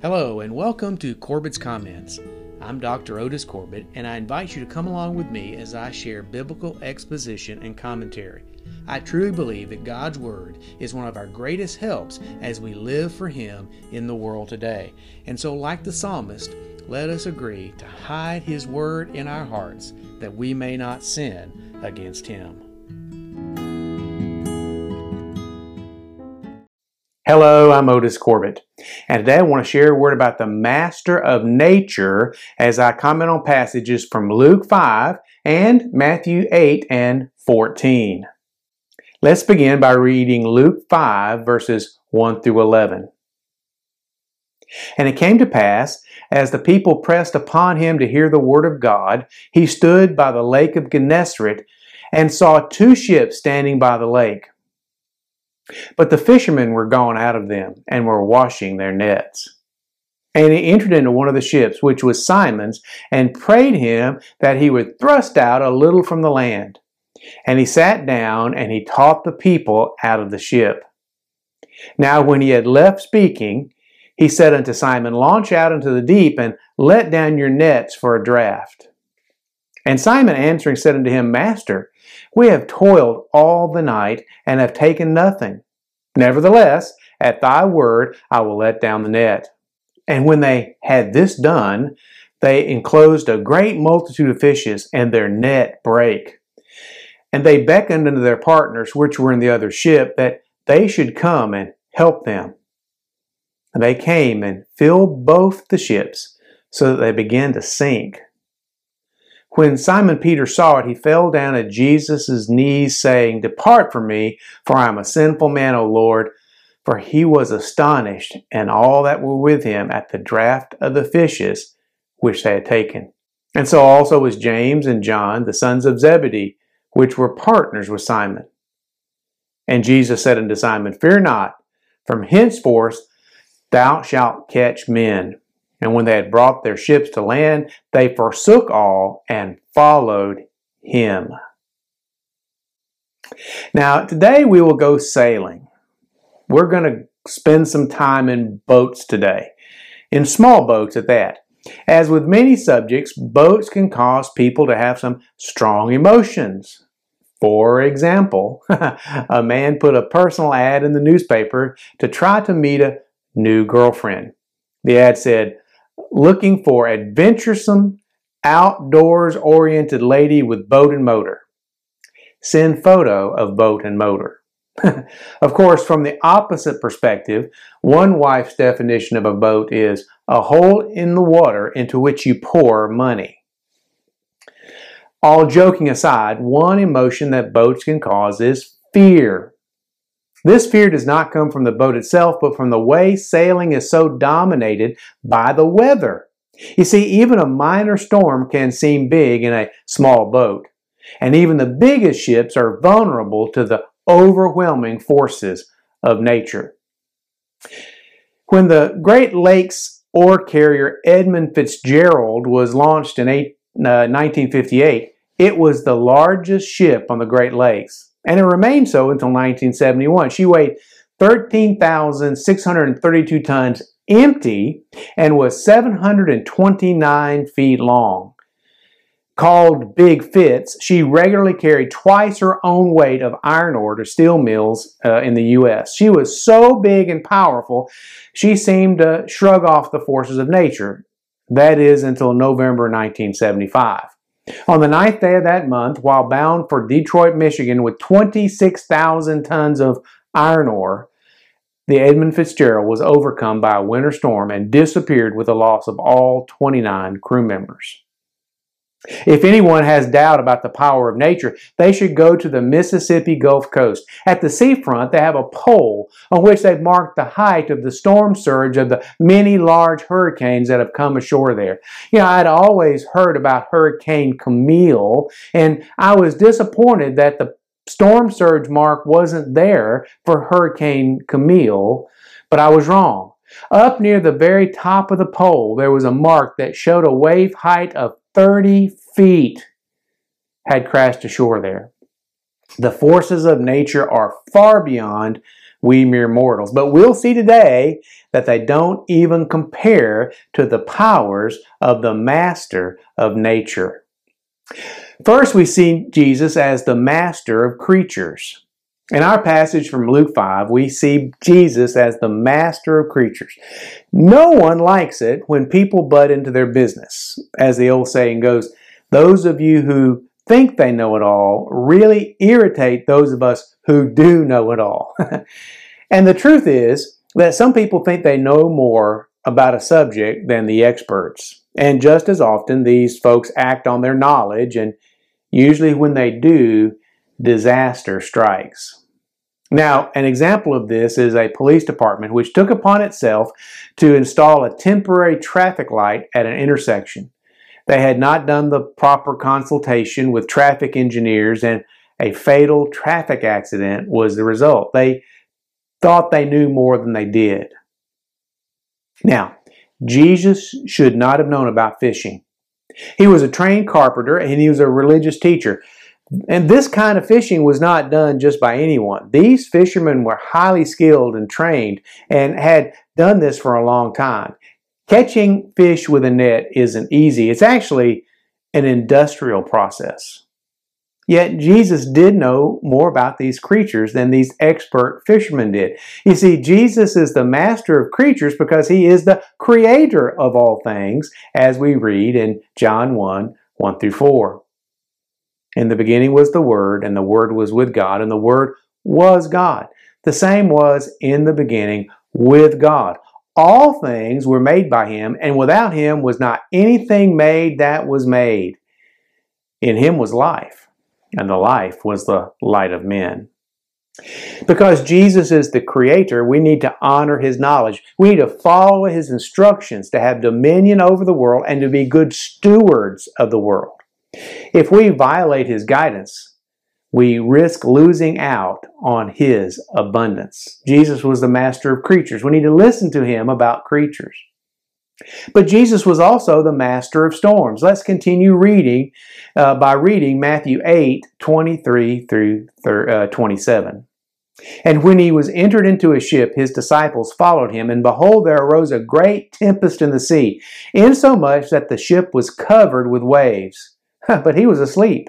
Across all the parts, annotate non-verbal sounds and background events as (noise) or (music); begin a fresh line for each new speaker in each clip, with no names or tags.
Hello, and welcome to Corbitt's Comments. I'm Dr. Otis Corbitt, and I invite you to come along with me as I share biblical exposition and commentary. I truly believe that God's Word is one of our greatest helps as we live for Him in the world today. And so, like the psalmist, let us agree to hide His Word in our hearts that we may not sin against Him. Hello, I'm Otis Corbitt, and today I want to share a word about the master of nature as I comment on passages from Luke 5 and Matthew 8 and 14. Let's begin by reading Luke 5 verses 1 through 11. And it came to pass, as the people pressed upon him to hear the word of God, he stood by the lake of Gennesaret and saw two ships standing by the lake. But the fishermen were gone out of them and were washing their nets. And he entered into one of the ships, which was Simon's, and prayed him that he would thrust out a little from the land. And he sat down and he taught the people out of the ship. Now, when he had left speaking, he said unto Simon, Launch out into the deep and let down your nets for a draught. And Simon answering said unto him, Master, we have toiled all the night and have taken nothing. Nevertheless, at thy word I will let down the net. And when they had this done, they enclosed a great multitude of fishes, and their net brake. And they beckoned unto their partners, which were in the other ship, that they should come and help them. And they came and filled both the ships, so that they began to sink. When Simon Peter saw it, he fell down at Jesus' knees, saying, Depart from me, for I am a sinful man, O Lord. For he was astonished, and all that were with him, at the draught of the fishes which they had taken. And so also was James and John, the sons of Zebedee, which were partners with Simon. And Jesus said unto Simon, Fear not, from henceforth thou shalt catch men. And when they had brought their ships to land, they forsook all and followed him. Now, today we will go sailing. We're going to spend some time in boats today, in small boats at that. As with many subjects, boats can cause people to have some strong emotions. For example, (laughs) a man put a personal ad in the newspaper to try to meet a new girlfriend. The ad said, looking for adventuresome, outdoors oriented lady with boat and motor. Send photo of boat and motor. (laughs) of course, from the opposite perspective, one wife's definition of a boat is a hole in the water into which you pour money. All joking aside, one emotion that boats can cause is fear. This fear does not come from the boat itself, but from the way sailing is so dominated by the weather. You see, even a minor storm can seem big in a small boat, and even the biggest ships are vulnerable to the overwhelming forces of nature. When the Great Lakes ore carrier Edmund Fitzgerald was launched in 1958, uh, it was the largest ship on the Great Lakes and it remained so until 1971. She weighed 13,632 tons empty and was 729 feet long. Called Big Fitz, she regularly carried twice her own weight of iron ore to steel mills uh, in the U.S. She was so big and powerful, she seemed to shrug off the forces of nature. That is until November 1975. On the ninth day of that month, while bound for Detroit, Michigan with 26,000 tons of iron ore, the Edmund Fitzgerald was overcome by a winter storm and disappeared with the loss of all 29 crew members. If anyone has doubt about the power of nature, they should go to the Mississippi Gulf Coast. At the seafront, they have a pole on which they've marked the height of the storm surge of the many large hurricanes that have come ashore there. You know, I'd always heard about Hurricane Camille, and I was disappointed that the storm surge mark wasn't there for Hurricane Camille, but I was wrong. Up near the very top of the pole, there was a mark that showed a wave height of 30 feet had crashed ashore there. The forces of nature are far beyond we mere mortals. But we'll see today that they don't even compare to the powers of the master of nature. First, we see Jesus as the master of creatures. In our passage from Luke 5, we see Jesus as the master of creatures. No one likes it when people butt into their business. As the old saying goes, those of you who think they know it all really irritate those of us who do know it all. (laughs) and the truth is that some people think they know more about a subject than the experts. And just as often, these folks act on their knowledge, and usually when they do, disaster strikes. Now, an example of this is a police department which took upon itself to install a temporary traffic light at an intersection. They had not done the proper consultation with traffic engineers, and a fatal traffic accident was the result. They thought they knew more than they did. Now, Jesus should not have known about fishing. He was a trained carpenter and he was a religious teacher. And this kind of fishing was not done just by anyone. These fishermen were highly skilled and trained and had done this for a long time. Catching fish with a net isn't easy. It's actually an industrial process. Yet Jesus did know more about these creatures than these expert fishermen did. You see, Jesus is the master of creatures because he is the creator of all things, as we read in John 1 1 through 4. In the beginning was the Word, and the Word was with God, and the Word was God. The same was in the beginning with God. All things were made by him, and without him was not anything made that was made. In him was life, and the life was the light of men. Because Jesus is the creator, we need to honor his knowledge. We need to follow his instructions to have dominion over the world and to be good stewards of the world. If we violate his guidance, we risk losing out on his abundance. Jesus was the master of creatures. We need to listen to him about creatures. But Jesus was also the master of storms. Let's continue reading uh, by reading Matthew 8 23 through uh, 27. And when he was entered into a ship, his disciples followed him, and behold, there arose a great tempest in the sea, insomuch that the ship was covered with waves. (laughs) but he was asleep.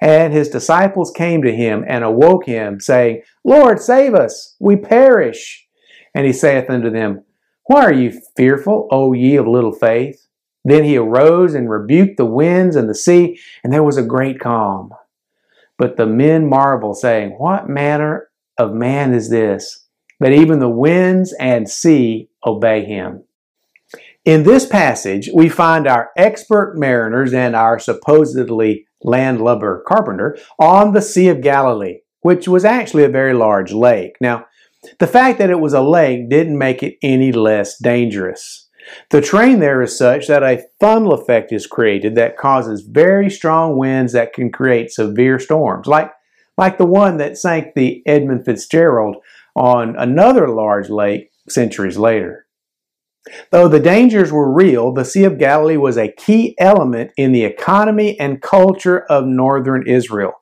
And his disciples came to him and awoke him, saying, Lord, save us, we perish. And he saith unto them, Why are you fearful, O ye of little faith? Then he arose and rebuked the winds and the sea, and there was a great calm. But the men marveled, saying, What manner of man is this, that even the winds and sea obey him? In this passage, we find our expert mariners and our supposedly landlubber carpenter on the Sea of Galilee, which was actually a very large lake. Now, the fact that it was a lake didn't make it any less dangerous. The terrain there is such that a funnel effect is created that causes very strong winds that can create severe storms, like, like the one that sank the Edmund Fitzgerald on another large lake centuries later. Though the dangers were real, the Sea of Galilee was a key element in the economy and culture of northern Israel.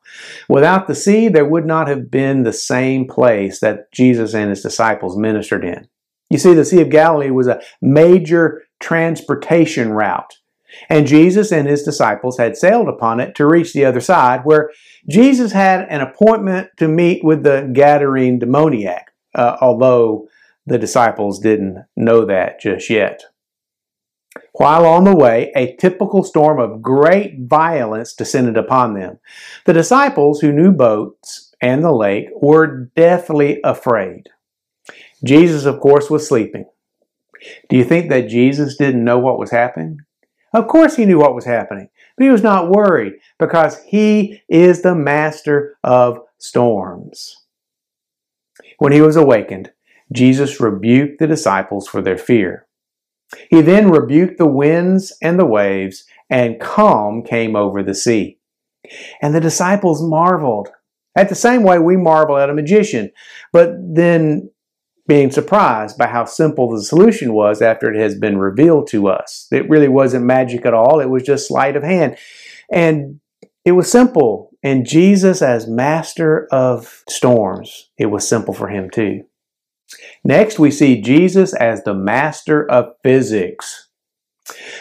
Without the sea, there would not have been the same place that Jesus and his disciples ministered in. You see, the Sea of Galilee was a major transportation route, and Jesus and his disciples had sailed upon it to reach the other side, where Jesus had an appointment to meet with the Gadarene demoniac, uh, although the disciples didn't know that just yet. While on the way, a typical storm of great violence descended upon them. The disciples, who knew boats and the lake, were deathly afraid. Jesus, of course, was sleeping. Do you think that Jesus didn't know what was happening? Of course, he knew what was happening, but he was not worried because he is the master of storms. When he was awakened, Jesus rebuked the disciples for their fear. He then rebuked the winds and the waves, and calm came over the sea. And the disciples marveled. At the same way we marvel at a magician, but then being surprised by how simple the solution was after it has been revealed to us. It really wasn't magic at all, it was just sleight of hand. And it was simple. And Jesus, as master of storms, it was simple for him too. Next, we see Jesus as the master of physics.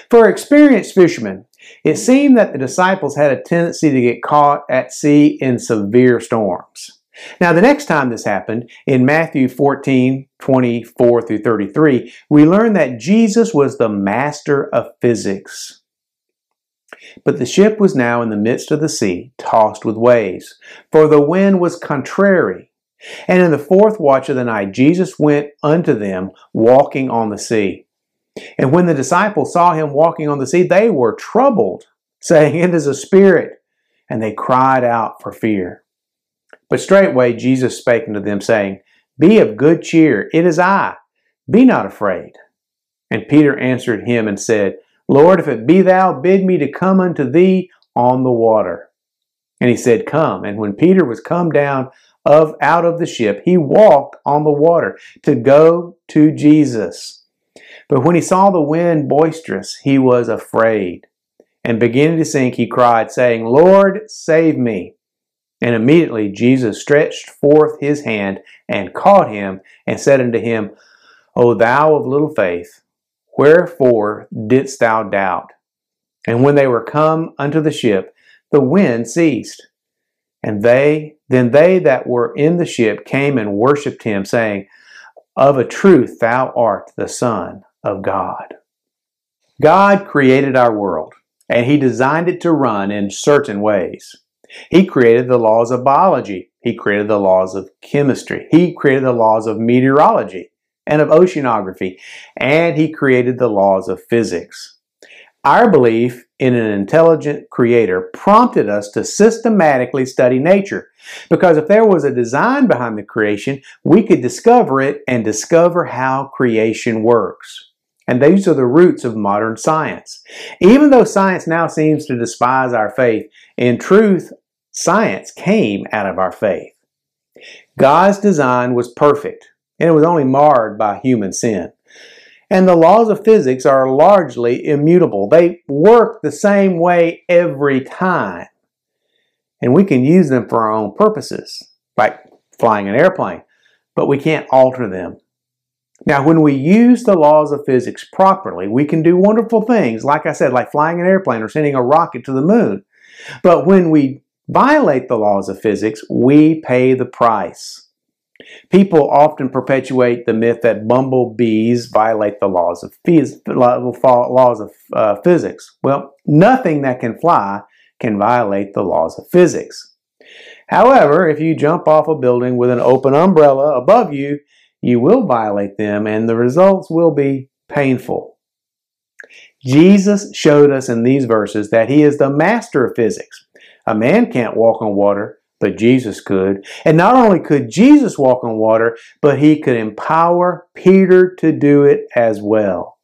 For experienced fishermen, it seemed that the disciples had a tendency to get caught at sea in severe storms. Now, the next time this happened, in Matthew 14, 24 through 33, we learn that Jesus was the master of physics. But the ship was now in the midst of the sea, tossed with waves, for the wind was contrary. And in the fourth watch of the night, Jesus went unto them, walking on the sea. And when the disciples saw him walking on the sea, they were troubled, saying, It is a spirit. And they cried out for fear. But straightway Jesus spake unto them, saying, Be of good cheer, it is I, be not afraid. And Peter answered him and said, Lord, if it be thou, bid me to come unto thee on the water. And he said, Come. And when Peter was come down of out of the ship, he walked on the water to go to Jesus. But when he saw the wind boisterous, he was afraid. And beginning to sink, he cried, saying, Lord, save me. And immediately Jesus stretched forth his hand and caught him and said unto him, O thou of little faith, wherefore didst thou doubt? And when they were come unto the ship, the wind ceased. And they, then they that were in the ship came and worshipped him, saying, Of a truth thou art the Son of God. God created our world, and he designed it to run in certain ways. He created the laws of biology. He created the laws of chemistry. He created the laws of meteorology and of oceanography. And he created the laws of physics. Our belief in an intelligent creator prompted us to systematically study nature. Because if there was a design behind the creation, we could discover it and discover how creation works. And these are the roots of modern science. Even though science now seems to despise our faith, in truth, science came out of our faith. God's design was perfect, and it was only marred by human sin. And the laws of physics are largely immutable. They work the same way every time. And we can use them for our own purposes, like flying an airplane, but we can't alter them. Now, when we use the laws of physics properly, we can do wonderful things, like I said, like flying an airplane or sending a rocket to the moon. But when we violate the laws of physics, we pay the price. People often perpetuate the myth that bumblebees violate the laws of, phys- laws of uh, physics. Well, nothing that can fly can violate the laws of physics. However, if you jump off a building with an open umbrella above you, you will violate them and the results will be painful. Jesus showed us in these verses that he is the master of physics. A man can't walk on water, but Jesus could. And not only could Jesus walk on water, but he could empower Peter to do it as well.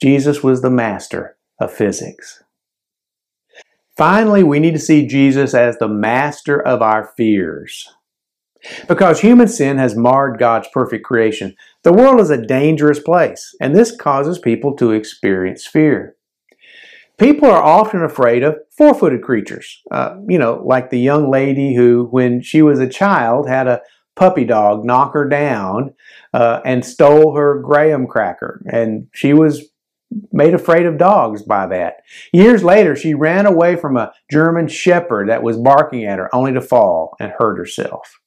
Jesus was the master of physics. Finally, we need to see Jesus as the master of our fears. Because human sin has marred God's perfect creation, the world is a dangerous place, and this causes people to experience fear. People are often afraid of four footed creatures. Uh, you know, like the young lady who, when she was a child, had a puppy dog knock her down uh, and stole her graham cracker. And she was made afraid of dogs by that. Years later, she ran away from a German shepherd that was barking at her, only to fall and hurt herself.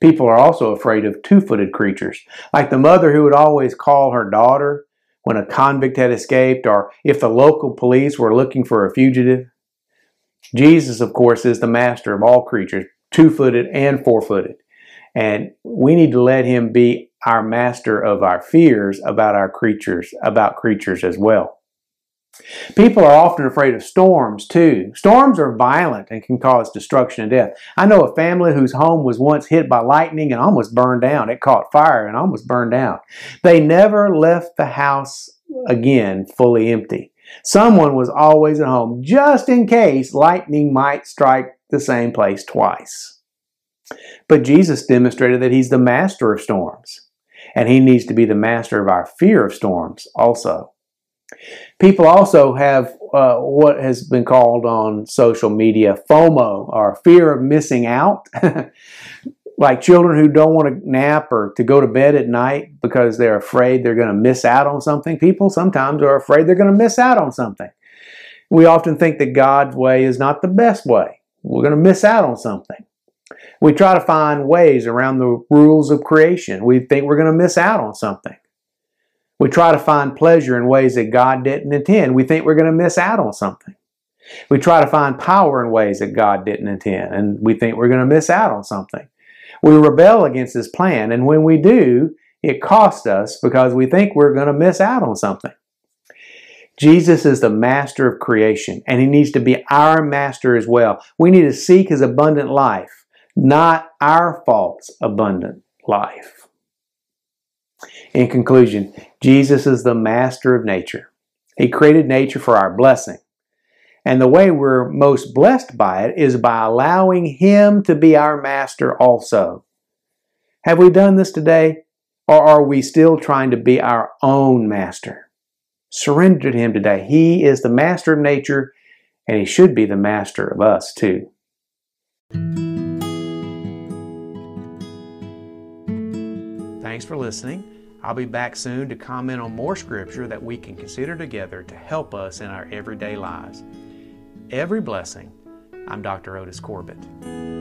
People are also afraid of two footed creatures, like the mother who would always call her daughter when a convict had escaped or if the local police were looking for a fugitive. Jesus, of course, is the master of all creatures, two footed and four footed. And we need to let him be our master of our fears about our creatures, about creatures as well. People are often afraid of storms too. Storms are violent and can cause destruction and death. I know a family whose home was once hit by lightning and almost burned down. It caught fire and almost burned down. They never left the house again fully empty. Someone was always at home just in case lightning might strike the same place twice. But Jesus demonstrated that he's the master of storms, and he needs to be the master of our fear of storms also. People also have uh, what has been called on social media FOMO or fear of missing out. (laughs) like children who don't want to nap or to go to bed at night because they're afraid they're going to miss out on something. People sometimes are afraid they're going to miss out on something. We often think that God's way is not the best way. We're going to miss out on something. We try to find ways around the rules of creation. We think we're going to miss out on something. We try to find pleasure in ways that God didn't intend. We think we're going to miss out on something. We try to find power in ways that God didn't intend, and we think we're going to miss out on something. We rebel against His plan, and when we do, it costs us because we think we're going to miss out on something. Jesus is the master of creation, and He needs to be our master as well. We need to seek His abundant life, not our false abundant life. In conclusion, Jesus is the master of nature. He created nature for our blessing. And the way we're most blessed by it is by allowing Him to be our master also. Have we done this today? Or are we still trying to be our own master? Surrender to Him today. He is the master of nature, and He should be the master of us too. Thanks for listening. I'll be back soon to comment on more scripture that we can consider together to help us in our everyday lives. Every blessing. I'm Dr. Otis Corbitt.